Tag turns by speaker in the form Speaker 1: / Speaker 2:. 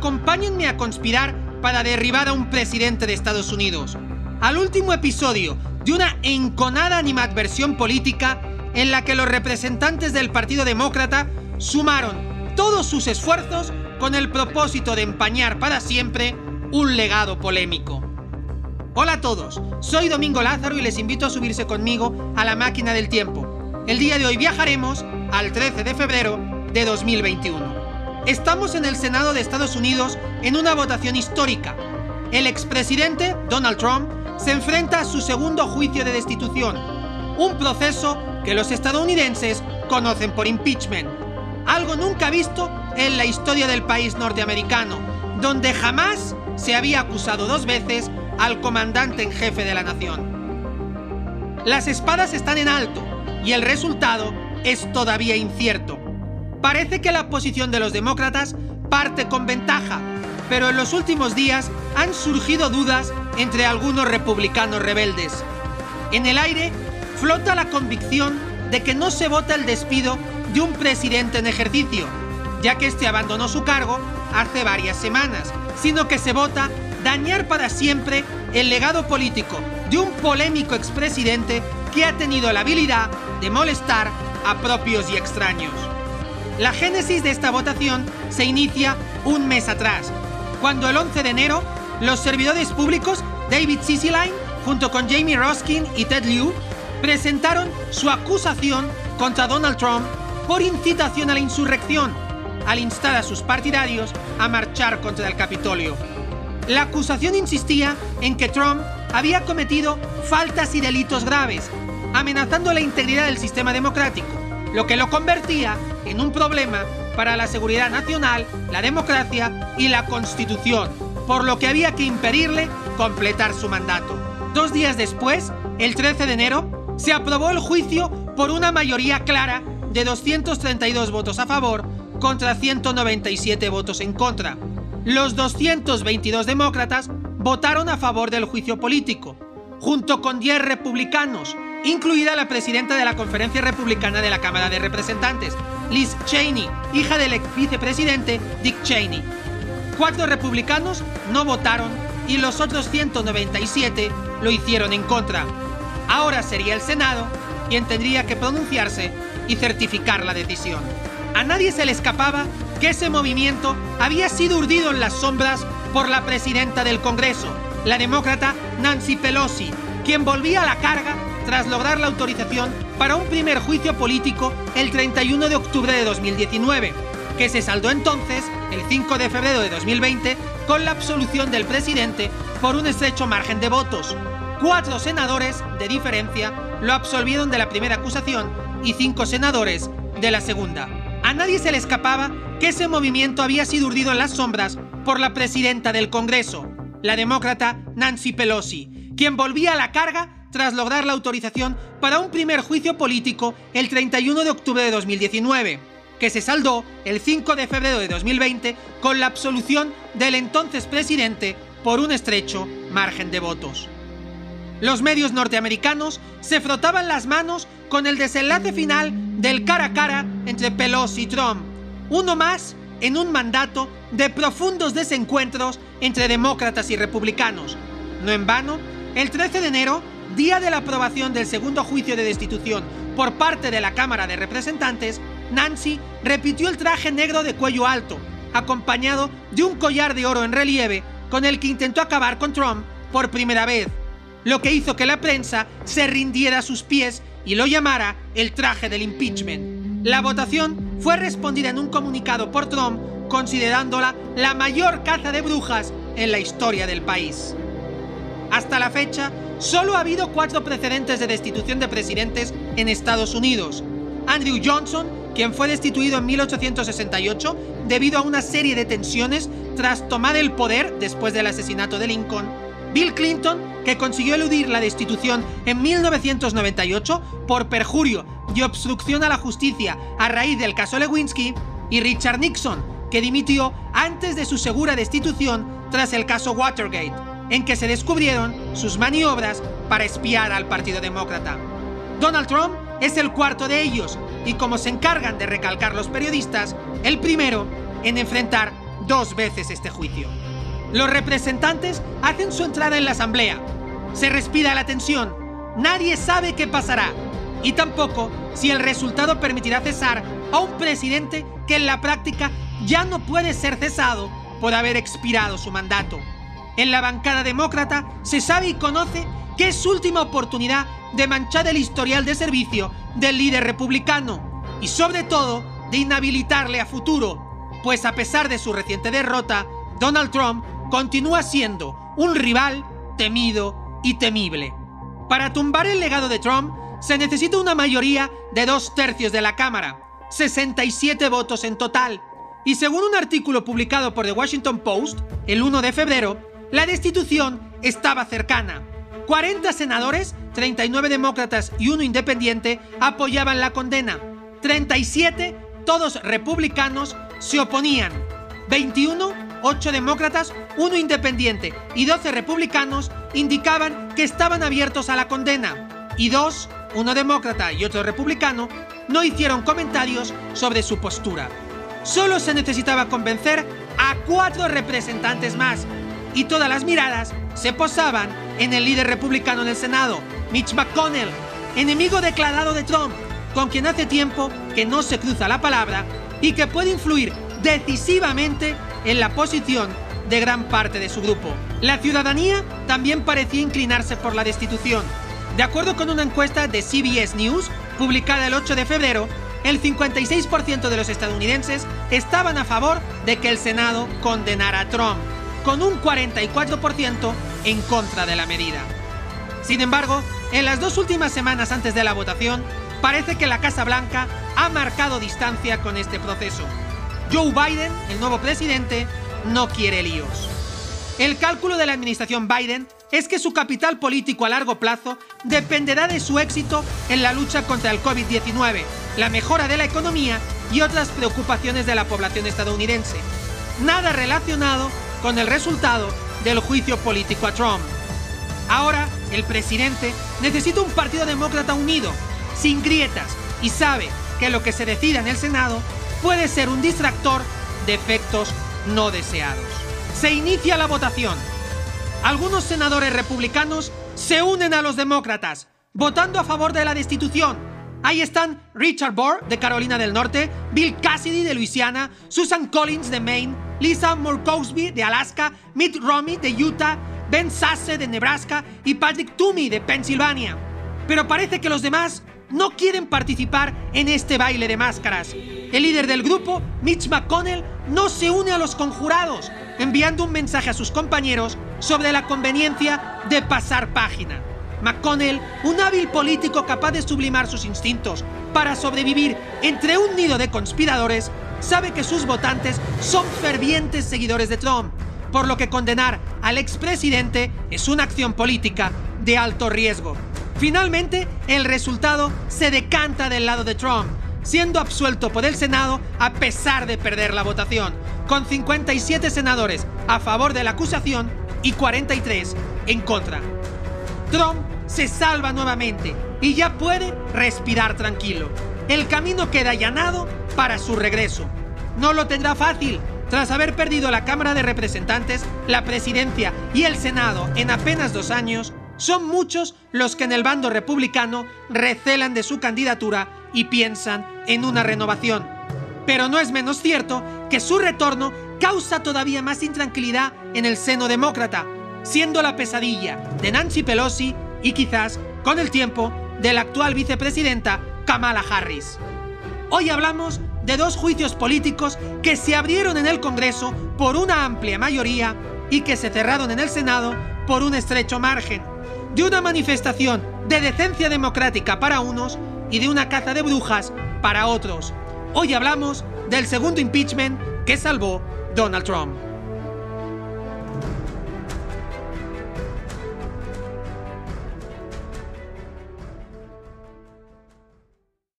Speaker 1: Acompáñenme a conspirar para derribar a un presidente de Estados Unidos. Al último episodio de una enconada animadversión política en la que los representantes del Partido Demócrata sumaron todos sus esfuerzos con el propósito de empañar para siempre un legado polémico. Hola a todos, soy Domingo Lázaro y les invito a subirse conmigo a la máquina del tiempo. El día de hoy viajaremos al 13 de febrero de 2021. Estamos en el Senado de Estados Unidos en una votación histórica. El expresidente Donald Trump se enfrenta a su segundo juicio de destitución, un proceso que los estadounidenses conocen por impeachment, algo nunca visto en la historia del país norteamericano, donde jamás se había acusado dos veces al comandante en jefe de la nación. Las espadas están en alto y el resultado es todavía incierto. Parece que la posición de los demócratas parte con ventaja, pero en los últimos días han surgido dudas entre algunos republicanos rebeldes. En el aire flota la convicción de que no se vota el despido de un presidente en ejercicio, ya que este abandonó su cargo hace varias semanas, sino que se vota dañar para siempre el legado político de un polémico expresidente que ha tenido la habilidad de molestar a propios y extraños. La génesis de esta votación se inicia un mes atrás, cuando el 11 de enero los servidores públicos David Ciciline, junto con Jamie Roskin y Ted Lieu, presentaron su acusación contra Donald Trump por incitación a la insurrección, al instar a sus partidarios a marchar contra el Capitolio. La acusación insistía en que Trump había cometido faltas y delitos graves, amenazando la integridad del sistema democrático, lo que lo convertía en un problema para la seguridad nacional, la democracia y la constitución, por lo que había que impedirle completar su mandato. Dos días después, el 13 de enero, se aprobó el juicio por una mayoría clara de 232 votos a favor contra 197 votos en contra. Los 222 demócratas votaron a favor del juicio político, junto con 10 republicanos, incluida la presidenta de la Conferencia Republicana de la Cámara de Representantes, Liz Cheney, hija del ex vicepresidente Dick Cheney. Cuatro republicanos no votaron y los otros 197 lo hicieron en contra. Ahora sería el Senado quien tendría que pronunciarse y certificar la decisión. A nadie se le escapaba que ese movimiento había sido urdido en las sombras por la presidenta del Congreso, la demócrata Nancy Pelosi, quien volvía a la carga tras lograr la autorización para un primer juicio político el 31 de octubre de 2019, que se saldó entonces, el 5 de febrero de 2020, con la absolución del presidente por un estrecho margen de votos. Cuatro senadores, de diferencia, lo absolvieron de la primera acusación y cinco senadores de la segunda. A nadie se le escapaba que ese movimiento había sido urdido en las sombras por la presidenta del Congreso, la demócrata Nancy Pelosi, quien volvía a la carga tras lograr la autorización para un primer juicio político el 31 de octubre de 2019, que se saldó el 5 de febrero de 2020 con la absolución del entonces presidente por un estrecho margen de votos. Los medios norteamericanos se frotaban las manos con el desenlace final del cara a cara entre Pelosi y Trump, uno más en un mandato de profundos desencuentros entre demócratas y republicanos. No en vano, el 13 de enero día de la aprobación del segundo juicio de destitución por parte de la Cámara de Representantes, Nancy repitió el traje negro de cuello alto, acompañado de un collar de oro en relieve con el que intentó acabar con Trump por primera vez, lo que hizo que la prensa se rindiera a sus pies y lo llamara el traje del impeachment. La votación fue respondida en un comunicado por Trump considerándola la mayor caza de brujas en la historia del país. Hasta la fecha, Solo ha habido cuatro precedentes de destitución de presidentes en Estados Unidos. Andrew Johnson, quien fue destituido en 1868 debido a una serie de tensiones tras tomar el poder después del asesinato de Lincoln. Bill Clinton, que consiguió eludir la destitución en 1998 por perjurio y obstrucción a la justicia a raíz del caso Lewinsky. Y Richard Nixon, que dimitió antes de su segura destitución tras el caso Watergate en que se descubrieron sus maniobras para espiar al Partido Demócrata. Donald Trump es el cuarto de ellos y como se encargan de recalcar los periodistas, el primero en enfrentar dos veces este juicio. Los representantes hacen su entrada en la asamblea. Se respira la tensión. Nadie sabe qué pasará. Y tampoco si el resultado permitirá cesar a un presidente que en la práctica ya no puede ser cesado por haber expirado su mandato. En la bancada demócrata se sabe y conoce que es su última oportunidad de manchar el historial de servicio del líder republicano y sobre todo de inhabilitarle a futuro, pues a pesar de su reciente derrota, Donald Trump continúa siendo un rival temido y temible. Para tumbar el legado de Trump se necesita una mayoría de dos tercios de la Cámara, 67 votos en total, y según un artículo publicado por The Washington Post el 1 de febrero, la destitución estaba cercana. 40 senadores, 39 demócratas y uno independiente apoyaban la condena. 37, todos republicanos, se oponían. 21, 8 demócratas, 1 independiente y 12 republicanos indicaban que estaban abiertos a la condena. Y dos, uno demócrata y otro republicano, no hicieron comentarios sobre su postura. Solo se necesitaba convencer a cuatro representantes más y todas las miradas se posaban en el líder republicano en el Senado, Mitch McConnell, enemigo declarado de Trump, con quien hace tiempo que no se cruza la palabra y que puede influir decisivamente en la posición de gran parte de su grupo. La ciudadanía también parecía inclinarse por la destitución. De acuerdo con una encuesta de CBS News, publicada el 8 de febrero, el 56% de los estadounidenses estaban a favor de que el Senado condenara a Trump con un 44% en contra de la medida. Sin embargo, en las dos últimas semanas antes de la votación, parece que la Casa Blanca ha marcado distancia con este proceso. Joe Biden, el nuevo presidente, no quiere líos. El cálculo de la administración Biden es que su capital político a largo plazo dependerá de su éxito en la lucha contra el COVID-19, la mejora de la economía y otras preocupaciones de la población estadounidense. Nada relacionado con el resultado del juicio político a Trump. Ahora, el presidente necesita un partido demócrata unido, sin grietas, y sabe que lo que se decida en el Senado puede ser un distractor de efectos no deseados. Se inicia la votación. Algunos senadores republicanos se unen a los demócratas, votando a favor de la destitución. Ahí están Richard Burr de Carolina del Norte, Bill Cassidy de Luisiana, Susan Collins de Maine, Lisa Murkowski de Alaska, Mitt Romney de Utah, Ben Sasse de Nebraska y Patrick Toomey de Pensilvania. Pero parece que los demás no quieren participar en este baile de máscaras. El líder del grupo, Mitch McConnell, no se une a los conjurados, enviando un mensaje a sus compañeros sobre la conveniencia de pasar página. McConnell, un hábil político capaz de sublimar sus instintos para sobrevivir entre un nido de conspiradores, sabe que sus votantes son fervientes seguidores de Trump, por lo que condenar al expresidente es una acción política de alto riesgo. Finalmente, el resultado se decanta del lado de Trump, siendo absuelto por el Senado a pesar de perder la votación, con 57 senadores a favor de la acusación y 43 en contra. Trump se salva nuevamente y ya puede respirar tranquilo. El camino queda allanado para su regreso. No lo tendrá fácil. Tras haber perdido la Cámara de Representantes, la Presidencia y el Senado en apenas dos años, son muchos los que en el bando republicano recelan de su candidatura y piensan en una renovación. Pero no es menos cierto que su retorno causa todavía más intranquilidad en el seno demócrata, siendo la pesadilla de Nancy Pelosi y quizás, con el tiempo, de la actual vicepresidenta Kamala Harris. Hoy hablamos de dos juicios políticos que se abrieron en el Congreso por una amplia mayoría y que se cerraron en el Senado por un estrecho margen, de una manifestación de decencia democrática para unos y de una caza de brujas para otros. Hoy hablamos del segundo impeachment que salvó Donald Trump.